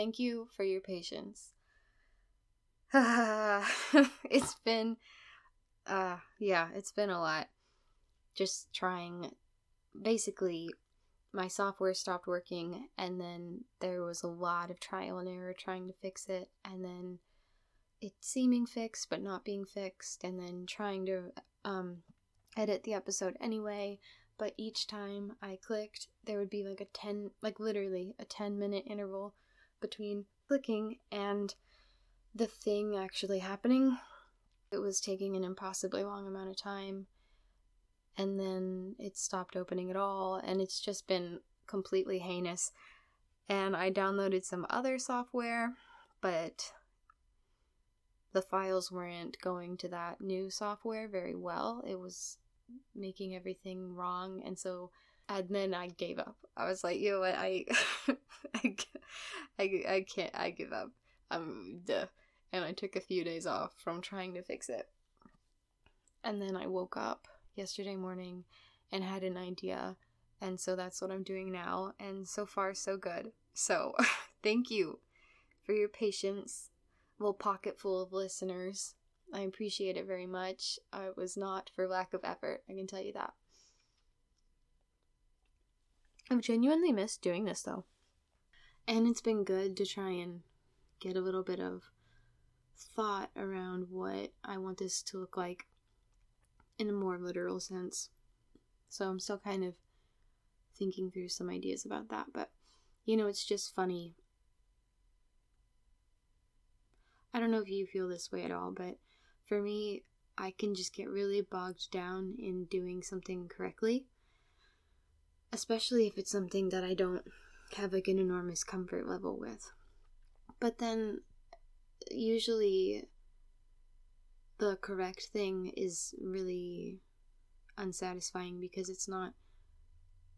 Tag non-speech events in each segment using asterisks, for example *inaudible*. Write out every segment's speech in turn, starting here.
thank you for your patience. *laughs* it's been, uh, yeah, it's been a lot. Just trying, basically, my software stopped working, and then there was a lot of trial and error trying to fix it, and then it seeming fixed but not being fixed, and then trying to um, edit the episode anyway. But each time I clicked, there would be like a 10, like literally a 10 minute interval between clicking and the thing actually happening. It was taking an impossibly long amount of time and then it stopped opening at all, and it's just been completely heinous. And I downloaded some other software, but the files weren't going to that new software very well. It was making everything wrong, and so and then I gave up. I was like, you know what, I, *laughs* I, I, I can't. I give up. I'm duh. And I took a few days off from trying to fix it. And then I woke up yesterday morning and had an idea. And so that's what I'm doing now. And so far, so good. So *laughs* thank you for your patience, little pocket full of listeners. I appreciate it very much. it was not for lack of effort, I can tell you that. I've genuinely missed doing this though. And it's been good to try and get a little bit of thought around what I want this to look like in a more literal sense. So I'm still kind of thinking through some ideas about that, but you know, it's just funny. I don't know if you feel this way at all, but for me, I can just get really bogged down in doing something correctly, especially if it's something that I don't have like an enormous comfort level with. But then usually the correct thing is really unsatisfying because it's not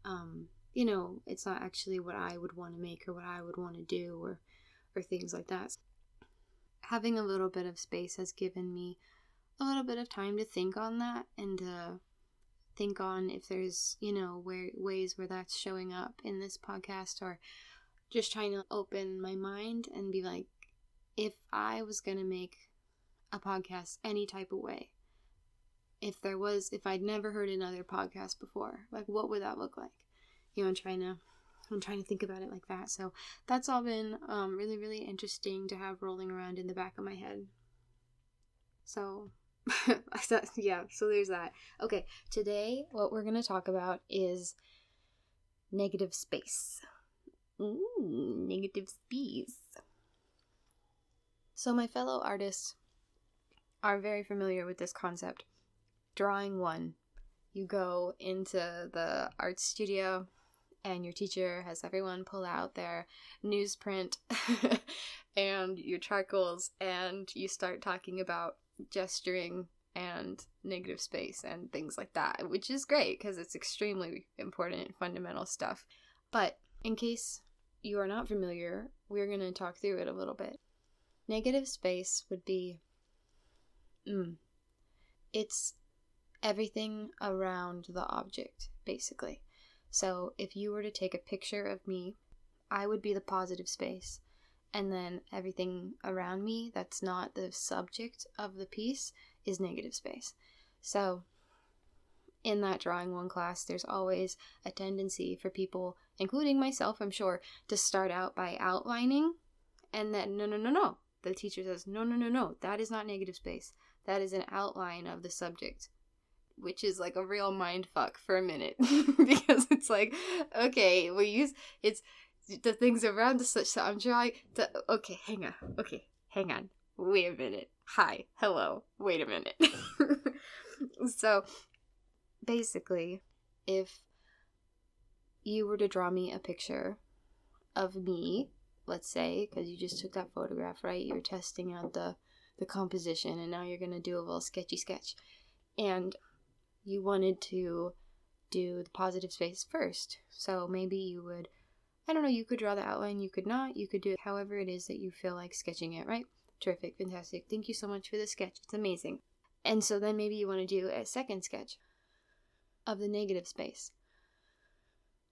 um you know it's not actually what i would want to make or what i would want to do or or things like that having a little bit of space has given me a little bit of time to think on that and to think on if there's you know where ways where that's showing up in this podcast or just trying to open my mind and be like if i was going to make a podcast any type of way. If there was, if I'd never heard another podcast before, like what would that look like? You know, I'm trying to, I'm trying to think about it like that. So that's all been um, really, really interesting to have rolling around in the back of my head. So, *laughs* yeah, so there's that. Okay, today what we're going to talk about is negative space. Ooh, negative space. So, my fellow artists are very familiar with this concept. Drawing one, you go into the art studio and your teacher has everyone pull out their newsprint *laughs* and your charcoals and you start talking about gesturing and negative space and things like that, which is great because it's extremely important and fundamental stuff. But in case you are not familiar, we're going to talk through it a little bit. Negative space would be Mm. It's everything around the object, basically. So if you were to take a picture of me, I would be the positive space. And then everything around me that's not the subject of the piece is negative space. So in that drawing one class, there's always a tendency for people, including myself, I'm sure, to start out by outlining and then, no, no, no, no. The teacher says, no, no, no, no, that is not negative space that is an outline of the subject which is like a real mind fuck for a minute *laughs* because it's like okay we use it's the things around the such that i'm trying to okay hang on okay hang on wait a minute hi hello wait a minute *laughs* so basically if you were to draw me a picture of me let's say because you just took that photograph right you're testing out the the composition and now you're going to do a little sketchy sketch. And you wanted to do the positive space first. So maybe you would, I don't know, you could draw the outline, you could not, you could do it however it is that you feel like sketching it, right? Terrific, fantastic. Thank you so much for the sketch. It's amazing. And so then maybe you want to do a second sketch of the negative space.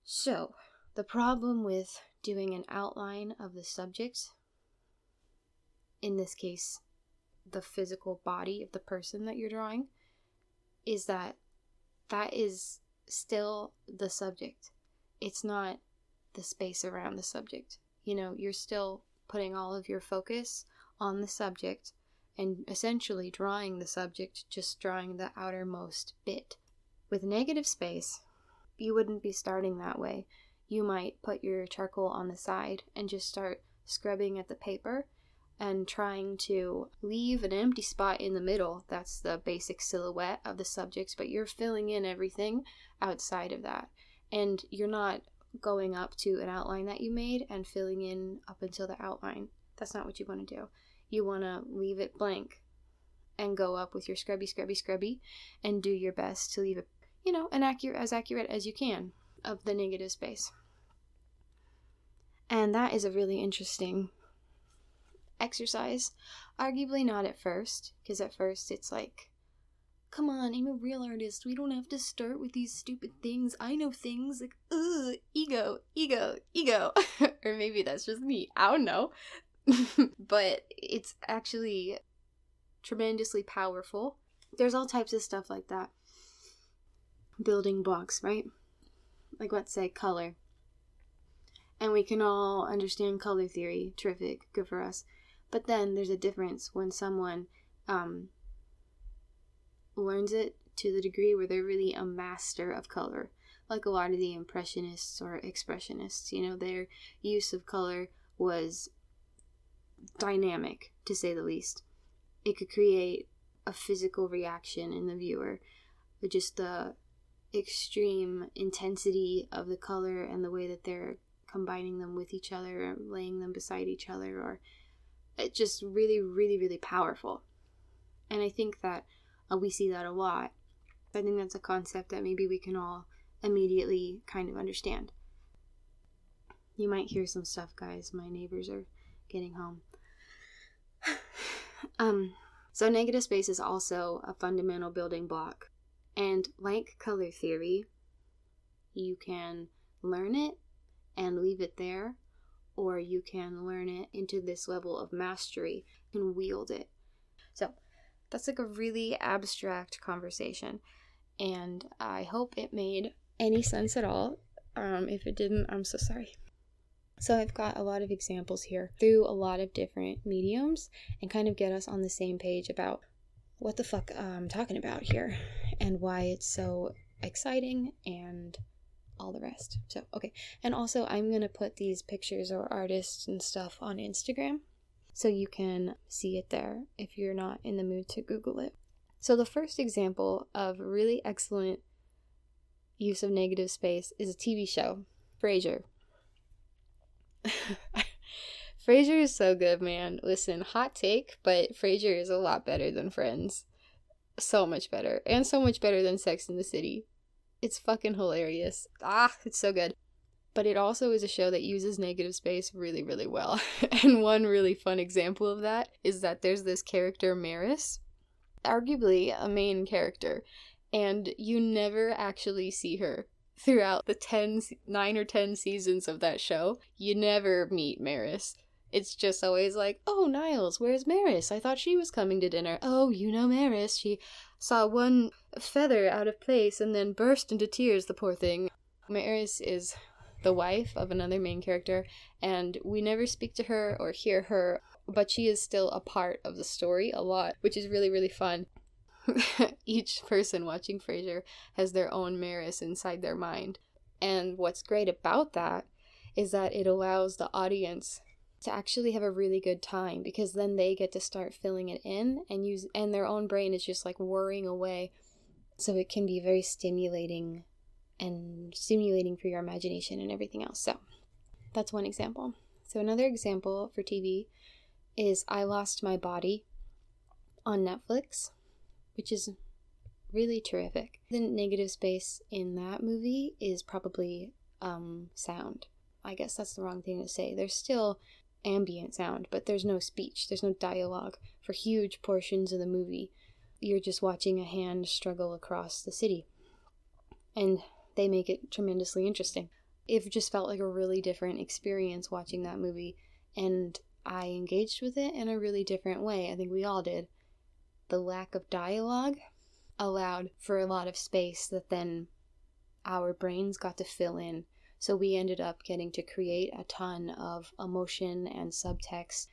So, the problem with doing an outline of the subject, in this case, the physical body of the person that you're drawing, is that that is still the subject. It's not the space around the subject. You know, you're still putting all of your focus on the subject and essentially drawing the subject, just drawing the outermost bit. With negative space, you wouldn't be starting that way. You might put your charcoal on the side and just start scrubbing at the paper and trying to leave an empty spot in the middle. That's the basic silhouette of the subject, but you're filling in everything outside of that. And you're not going up to an outline that you made and filling in up until the outline. That's not what you want to do. You want to leave it blank and go up with your scrubby, scrubby, scrubby and do your best to leave it, you know, an accurate as accurate as you can of the negative space. And that is a really interesting exercise. Arguably not at first, because at first it's like, come on, I'm a real artist. We don't have to start with these stupid things. I know things like, ugh, ego, ego, ego. *laughs* or maybe that's just me. I don't know. *laughs* but it's actually tremendously powerful. There's all types of stuff like that. Building blocks, right? Like, let's say color. And we can all understand color theory. Terrific. Good for us. But then there's a difference when someone um, learns it to the degree where they're really a master of color. Like a lot of the Impressionists or Expressionists, you know, their use of color was dynamic, to say the least. It could create a physical reaction in the viewer. But just the extreme intensity of the color and the way that they're combining them with each other or laying them beside each other or it's uh, just really, really, really powerful. And I think that uh, we see that a lot. I think that's a concept that maybe we can all immediately kind of understand. You might hear some stuff, guys. My neighbors are getting home. *sighs* um, so, negative space is also a fundamental building block. And like color theory, you can learn it and leave it there, or you can learn it into this level of mastery and wield it. So, that's like a really abstract conversation, and I hope it made any sense at all. Um, if it didn't, I'm so sorry. So, I've got a lot of examples here through a lot of different mediums and kind of get us on the same page about what the fuck I'm talking about here and why it's so exciting and all the rest. So, okay. And also, I'm going to put these pictures or artists and stuff on Instagram so you can see it there if you're not in the mood to Google it. So, the first example of really excellent use of negative space is a TV show, Frasier. *laughs* Frasier is so good, man. Listen, hot take, but Frasier is a lot better than Friends. So much better. And so much better than Sex in the City. It's fucking hilarious. Ah, it's so good. But it also is a show that uses negative space really, really well. *laughs* and one really fun example of that is that there's this character, Maris, arguably a main character, and you never actually see her throughout the 10 9 or 10 seasons of that show. You never meet maris. It's just always like oh niles where's maris? I thought she was coming to dinner. Oh you know maris. She saw one feather out of place and then burst into tears, the poor thing. Maris is the wife of another main character, and we never speak to her or hear her, but she is still a part of the story a lot, which is really, really fun. *laughs* Each person watching Frasier has their own Maris inside their mind. And what's great about that is that it allows the audience to actually have a really good time because then they get to start filling it in and use and their own brain is just like worrying away so it can be very stimulating and stimulating for your imagination and everything else. So that's one example. So another example for tv is i lost my body on netflix which is really terrific. The negative space in that movie is probably um sound. I guess that's the wrong thing to say. There's still ambient sound, but there's no speech, there's no dialogue for huge portions of the movie. You're just watching a hand struggle across the city. And they make it tremendously interesting. it just felt like a really different experience watching that movie. And I engaged with it in a really different way. I think we all did. The lack of dialogue allowed for a lot of space that then our brains got to fill in. So we ended up getting to create a ton of emotion and subtext.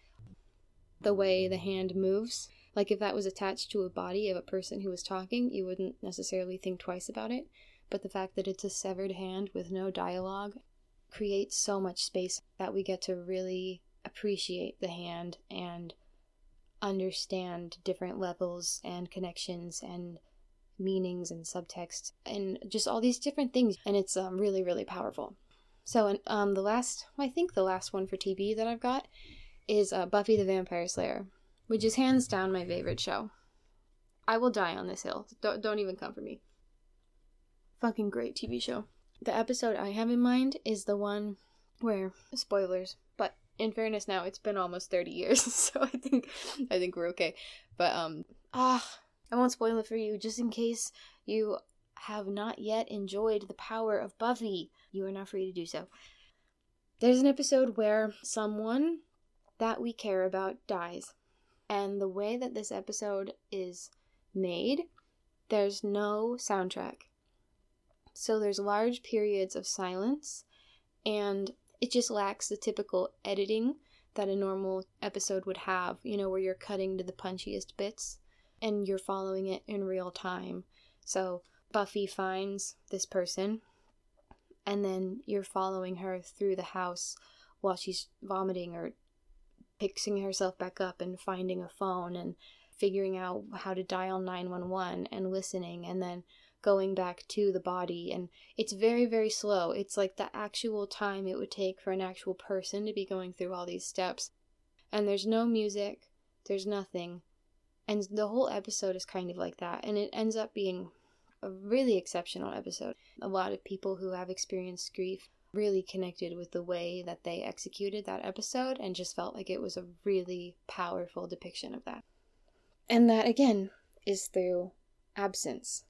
The way the hand moves, like if that was attached to a body of a person who was talking, you wouldn't necessarily think twice about it. But the fact that it's a severed hand with no dialogue creates so much space that we get to really appreciate the hand and understand different levels and connections and meanings and subtext and just all these different things and it's um, really really powerful. So and um, the last i think the last one for tv that i've got is uh, buffy the vampire slayer which is hands down my favorite show. I will die on this hill. Don't, don't even come for me fucking great tv show the episode i have in mind is the one where spoilers but in fairness now it's been almost 30 years *laughs* so i think i think we're okay but um ah I won't spoil it for you, just in case you have not yet enjoyed the power of Buffy. You are now free to do so. There's an episode where someone that we care about dies. And the way that this episode is made, there's no soundtrack. So there's large periods of silence, and it just lacks the typical editing that a normal episode would have, you know, where you're cutting to the punchiest bits and you're following it in real time. So Buffy finds this person, and then you're following her through the house while she's vomiting or fixing herself back up and finding a phone and figuring out how to dial 911 and listening and then going back to the body and it's very very slow it's like the actual time it would take for an actual person to be going through all these steps and there's no music there's nothing and the whole episode is kind of like that. And it ends up being a really exceptional episode. A lot of people who have experienced grief really connected with the way that they executed that episode and just felt like it was a really powerful depiction of that. And that, again, is through absence.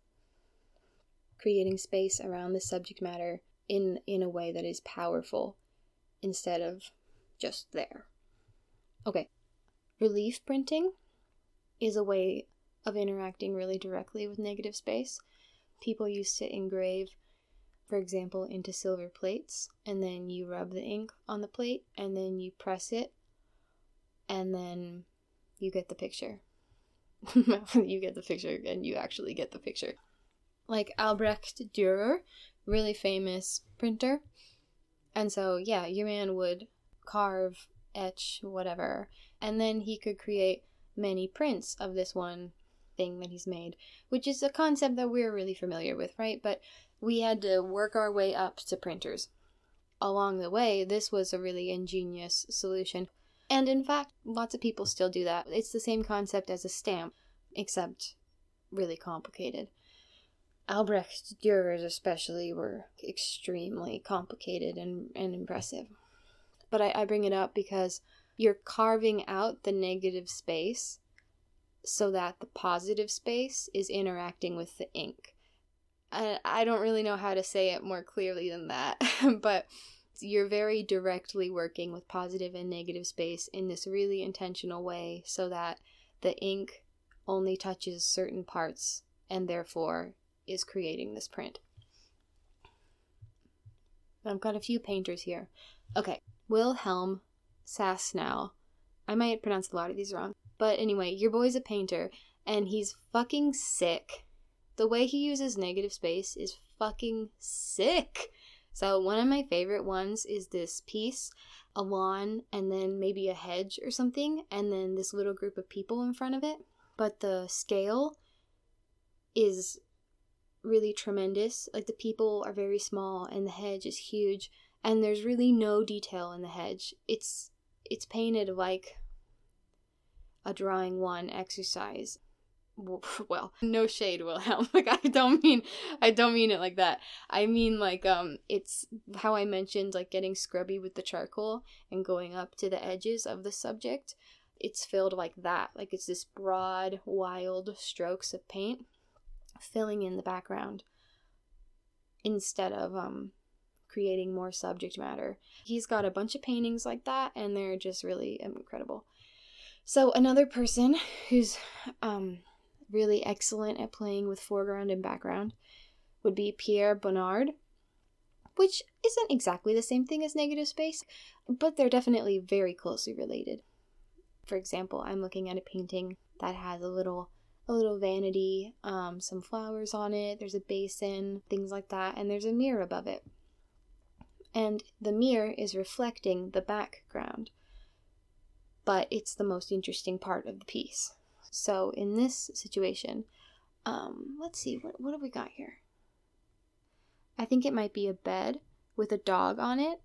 Creating space around the subject matter in, in a way that is powerful instead of just there. Okay. Relief printing is a way of interacting really directly with negative space. People used to engrave, for example, into silver plates, and then you rub the ink on the plate, and then you press it, and then you get the picture. *laughs* you get the picture, and you actually get the picture. Like Albrecht Dürer, really famous printer. And so, yeah, your man would carve, etch, whatever, and then he could create many prints of this one thing that he's made, which is a concept that we're really familiar with, right? But we had to work our way up to printers. Along the way, this was a really ingenious solution. And in fact, lots of people still do that. It's the same concept as a stamp, except really complicated. Albrecht Dürer's especially were extremely complicated and, and impressive. But I, I bring it up because you're carving out the negative space so that the positive space is interacting with the ink. I, I don't really know how to say it more clearly than that, *laughs* but you're very directly working with positive and negative space in this really intentional way so that the ink only touches certain parts and therefore is creating this print. I've got a few painters here. Okay, Wilhelm Sasnal. I might pronounce a lot of these wrong. But anyway, your boy's a painter, and he's fucking sick. The way he uses negative space is fucking sick. So, one of my favorite ones is this piece a lawn, and then maybe a hedge or something, and then this little group of people in front of it. But the scale is really tremendous. Like, the people are very small, and the hedge is huge, and there's really no detail in the hedge. It's it's painted like a drawing one exercise. *laughs* Well no shade wilhelm *laughs* like i don't mean i don't mean it like that. I mean like um it's how i mentioned like getting scrubby with the charcoal and going up to the edges of the subject. It's filled like that. Like it's this broad wild strokes of paint filling in the background instead of um creating more subject matter. He's got a bunch of paintings like that, and they're just really incredible. So, another person who's um, really excellent at playing with foreground and background would be Pierre Bonnard, which isn't exactly the same thing as negative space, but they're definitely very closely related. For example, I'm looking at a painting that has a little a little vanity, um, some flowers on it, there's a basin, things like that, and there's a mirror above it. And the mirror is reflecting the background, but it's the most interesting part of the piece. So in this situation, um, let's see, what, what have we got here? I think it might be a bed with a dog on it,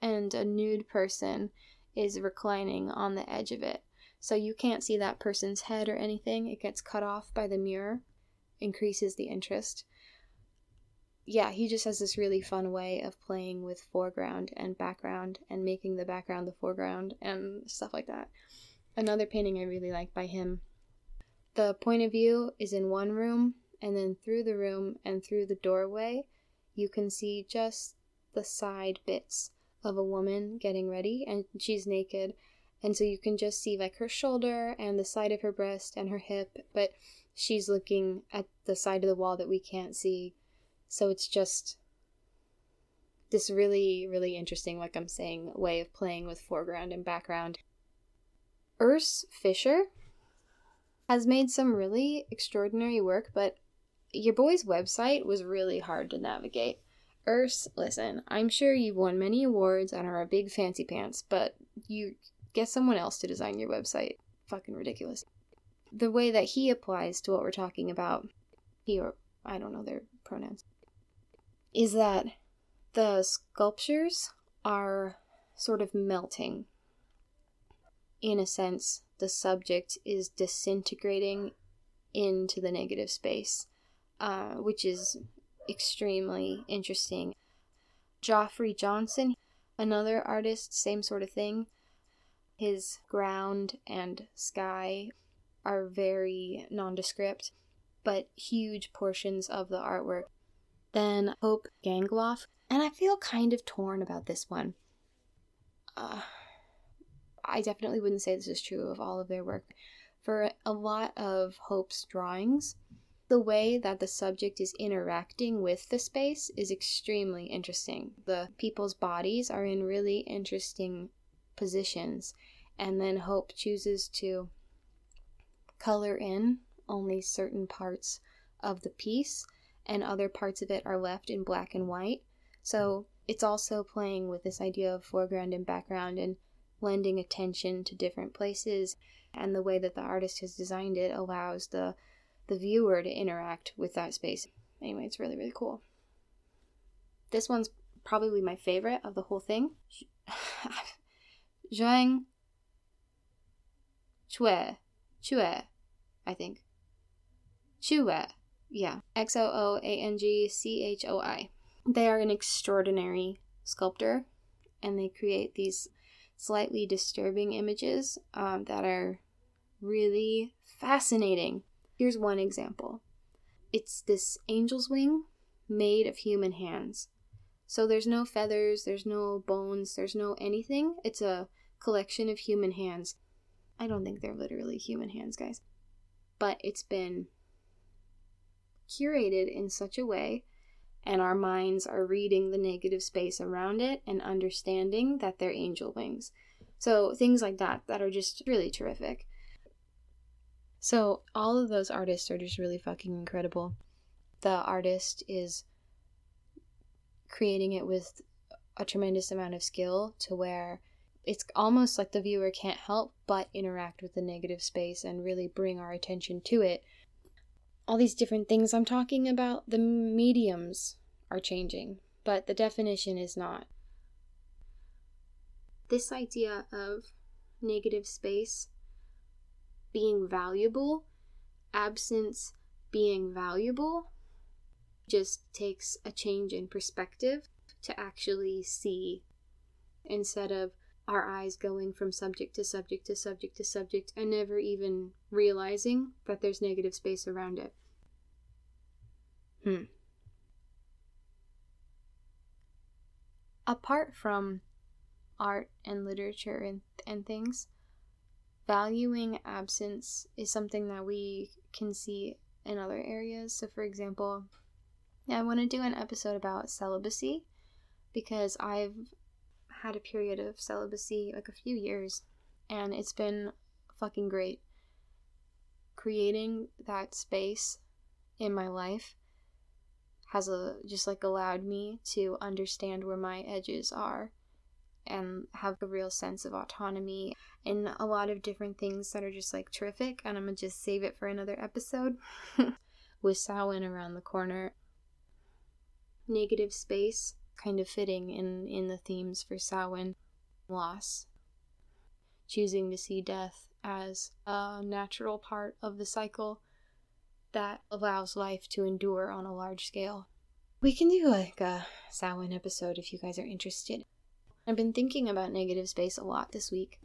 and a nude person is reclining on the edge of it. So you can't see that person's head or anything. It gets cut off by the mirror, increases the interest. Yeah, he just has this really fun way of playing with foreground and background and making the background the foreground and stuff like that. Another painting I really like by him. The point of view is in one room, and then through the room and through the doorway, you can see just the side bits of a woman getting ready, and she's naked and so you can just see like her shoulder and the side of her breast and her hip, but she's looking at the side of the wall that we can't see. So it's just this really, really interesting, like I'm saying, way of playing with foreground and background. Urs Fischer has made some really extraordinary work, but your boy's website was really hard to navigate. Urs, listen, I'm sure you've won many awards and are a big fancy pants, but you Get someone else to design your website. Fucking ridiculous. The way that he applies to what we're talking about, he or I don't know their pronouns, is that the sculptures are sort of melting. In a sense, the subject is disintegrating into the negative space, uh, which is extremely interesting. Geoffrey Johnson, another artist, same sort of thing. His ground and sky are very nondescript, but huge portions of the artwork. Then Hope Gangloff, and I feel kind of torn about this one. Uh, I definitely wouldn't say this is true of all of their work. For a lot of Hope's drawings, the way that the subject is interacting with the space is extremely interesting. The people's bodies are in really interesting positions and then Hope chooses to color in only certain parts of the piece, and other parts of it are left in black and white. So it's also playing with this idea of foreground and background and lending attention to different places. And the way that the artist has designed it allows the the viewer to interact with that space. Anyway, it's really really cool. This one's probably my favorite of the whole thing. *laughs* Zhang Chue. Chue, I think. Chue. Yeah. X O O A N G C H O I. They are an extraordinary sculptor and they create these slightly disturbing images um, that are really fascinating. Here's one example it's this angel's wing made of human hands. So there's no feathers, there's no bones, there's no anything. It's a collection of human hands. I don't think they're literally human hands, guys. But it's been curated in such a way, and our minds are reading the negative space around it and understanding that they're angel wings. So things like that that are just really terrific. So all of those artists are just really fucking incredible. The artist is creating it with a tremendous amount of skill to where it's almost like the viewer can't help but interact with the negative space and really bring our attention to it. All these different things I'm talking about, the mediums are changing, but the definition is not. This idea of negative space being valuable, absence being valuable, just takes a change in perspective to actually see instead of our eyes going from subject to subject to subject to subject and never even realizing that there's negative space around it. Hmm. apart from art and literature and, and things, valuing absence is something that we can see in other areas. So, for example, I want to do an episode about celibacy because I've had a period of celibacy like a few years and it's been fucking great. Creating that space in my life has a just like allowed me to understand where my edges are and have a real sense of autonomy and a lot of different things that are just like terrific and I'm gonna just save it for another episode *laughs* with Samhain around the corner. Negative space kind of fitting in in the themes for Samhain loss choosing to see death as a natural part of the cycle that allows life to endure on a large scale. We can do like a Samhain episode if you guys are interested. I've been thinking about negative space a lot this week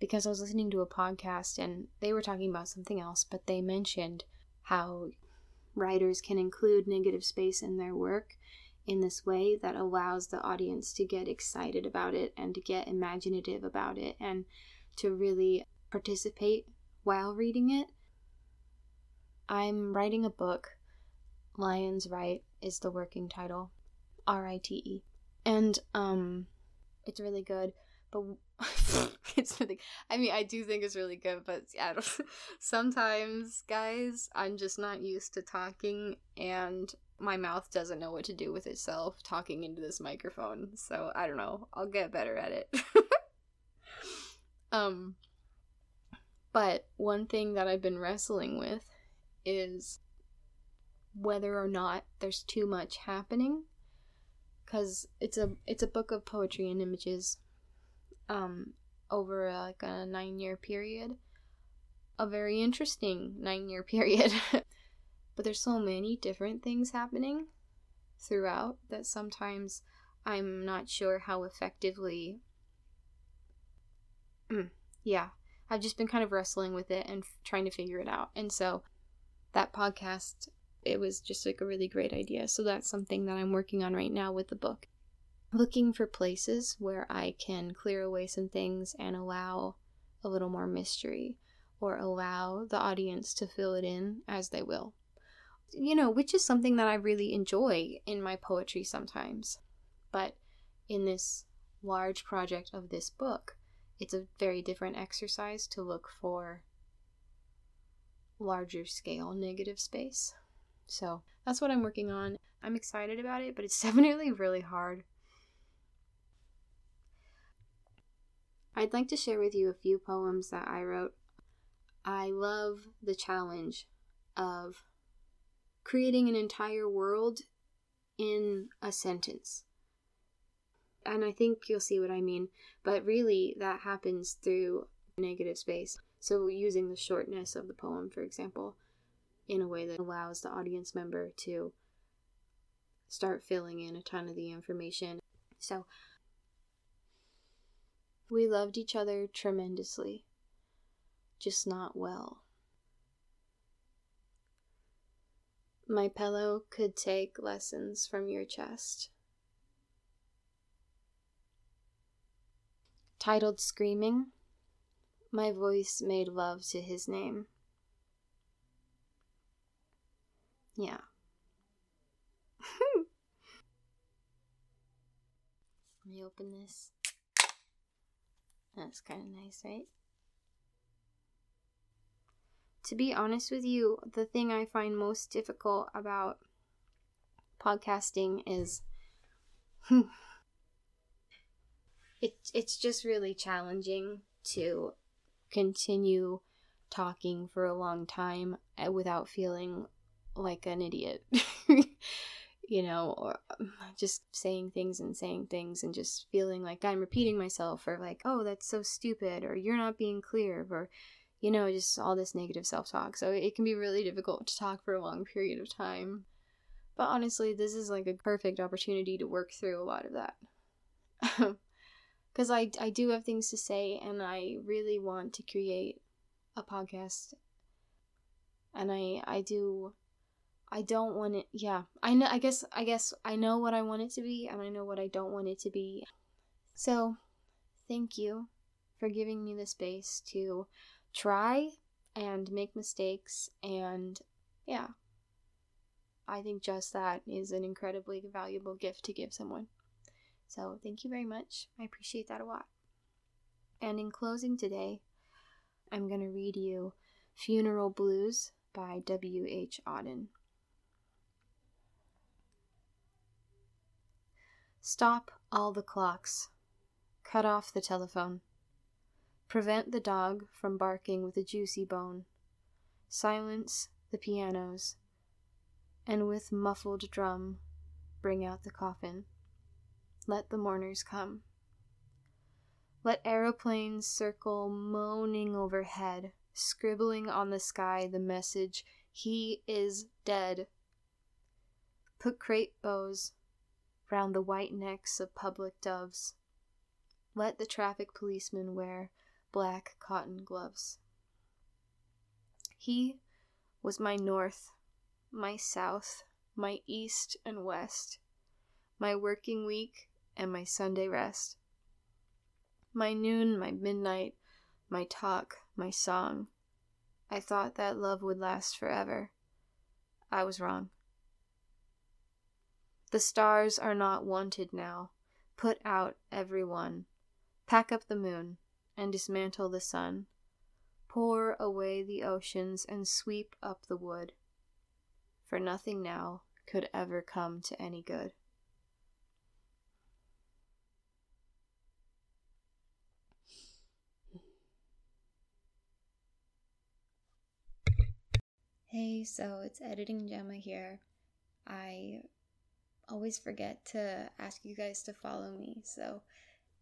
because I was listening to a podcast and they were talking about something else, but they mentioned how writers can include negative space in their work in this way that allows the audience to get excited about it and to get imaginative about it and to really participate while reading it. I'm writing a book. Lions Rite is the working title. R I T E. And um it's really good, but *laughs* it's really I mean, I do think it's really good, but yeah, *laughs* sometimes guys, I'm just not used to talking and my mouth doesn't know what to do with itself talking into this microphone. So, I don't know. I'll get better at it. *laughs* um but one thing that I've been wrestling with is whether or not there's too much happening cuz it's a it's a book of poetry and images um over like a 9 year period a very interesting 9 year *laughs* period but there's so many different things happening throughout that sometimes I'm not sure how effectively mm, yeah I've just been kind of wrestling with it and f- trying to figure it out. And so that podcast, it was just like a really great idea. So that's something that I'm working on right now with the book. Looking for places where I can clear away some things and allow a little more mystery or allow the audience to fill it in as they will. You know, which is something that I really enjoy in my poetry sometimes. But in this large project of this book, it's a very different exercise to look for larger scale negative space. So that's what I'm working on. I'm excited about it, but it's *laughs* definitely really hard. I'd like to share with you a few poems that I wrote. I love the challenge of creating an entire world in a sentence and I think you'll see what I mean. But really, that happens through negative space. So, using the shortness of the poem, for example, in a way that allows the audience member to start filling in a ton of the information. So, we loved each other tremendously, just not well. My pillow could take lessons from your chest. Titled Screaming, my voice made love to his name. Yeah. *laughs* Let me open this. That's kind of nice, right? To be honest with you, the thing I find most difficult about podcasting is *laughs* it it's just really challenging to continue talking for a long time uh, without feeling like an idiot. *laughs* you know, or um, just saying things and saying things and just feeling like I'm repeating myself or like, oh, that's so stupid or you're not being clear or you know, just all this negative self-talk. So it can be really difficult to talk for a long period of time. But honestly, this is like a perfect opportunity to work through a lot of that. *laughs* because I, I do have things to say and I really want to create a podcast and I I do I don't want it. Yeah, I know. I guess. I guess I know what I want it to be, and I know what I don't want it to be. So, thank you for giving me the space to try and make mistakes, and yeah, I think just that is an incredibly valuable gift to give someone. So, thank you very much. I appreciate that a lot. And in closing today, I'm going to read you Funeral Blues by W.H. Auden. Stop all the clocks. Cut off the telephone. Prevent the dog from barking with a juicy bone. Silence the pianos. And with muffled drum, bring out the coffin. Let the mourners come. Let aeroplanes circle moaning overhead, scribbling on the sky the message, He is dead. Put crape bows round the white necks of public doves. Let the traffic policemen wear black cotton gloves. He was my north, my south, my east and west, my working week and my Sunday rest, my noon, my midnight, my talk, my song. I thought that love would last forever. I was wrong. The stars are not wanted now. Put out every one. Pack up the moon and dismantle the sun. Pour away the oceans and sweep up the wood. For nothing now could ever come to any good. Hey, so it's editing Gemma here. I always forget to ask you guys to follow me. So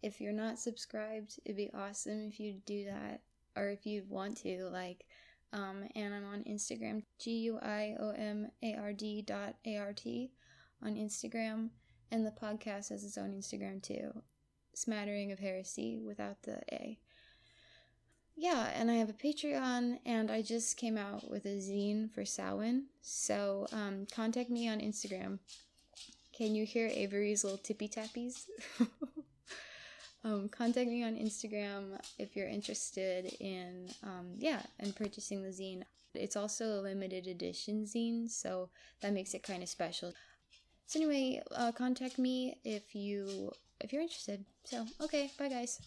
if you're not subscribed, it'd be awesome if you do that or if you'd want to like um and I'm on Instagram G U I O M A R D dot A R T on Instagram and the podcast has its own Instagram too. Smattering of Heresy without the A. Yeah, and I have a Patreon and I just came out with a zine for Samhain. So um, contact me on Instagram can you hear Avery's little tippy tappies? *laughs* um, contact me on Instagram if you're interested in, um, yeah, and purchasing the zine. It's also a limited edition zine, so that makes it kind of special. So anyway, uh, contact me if you if you're interested. So okay, bye guys.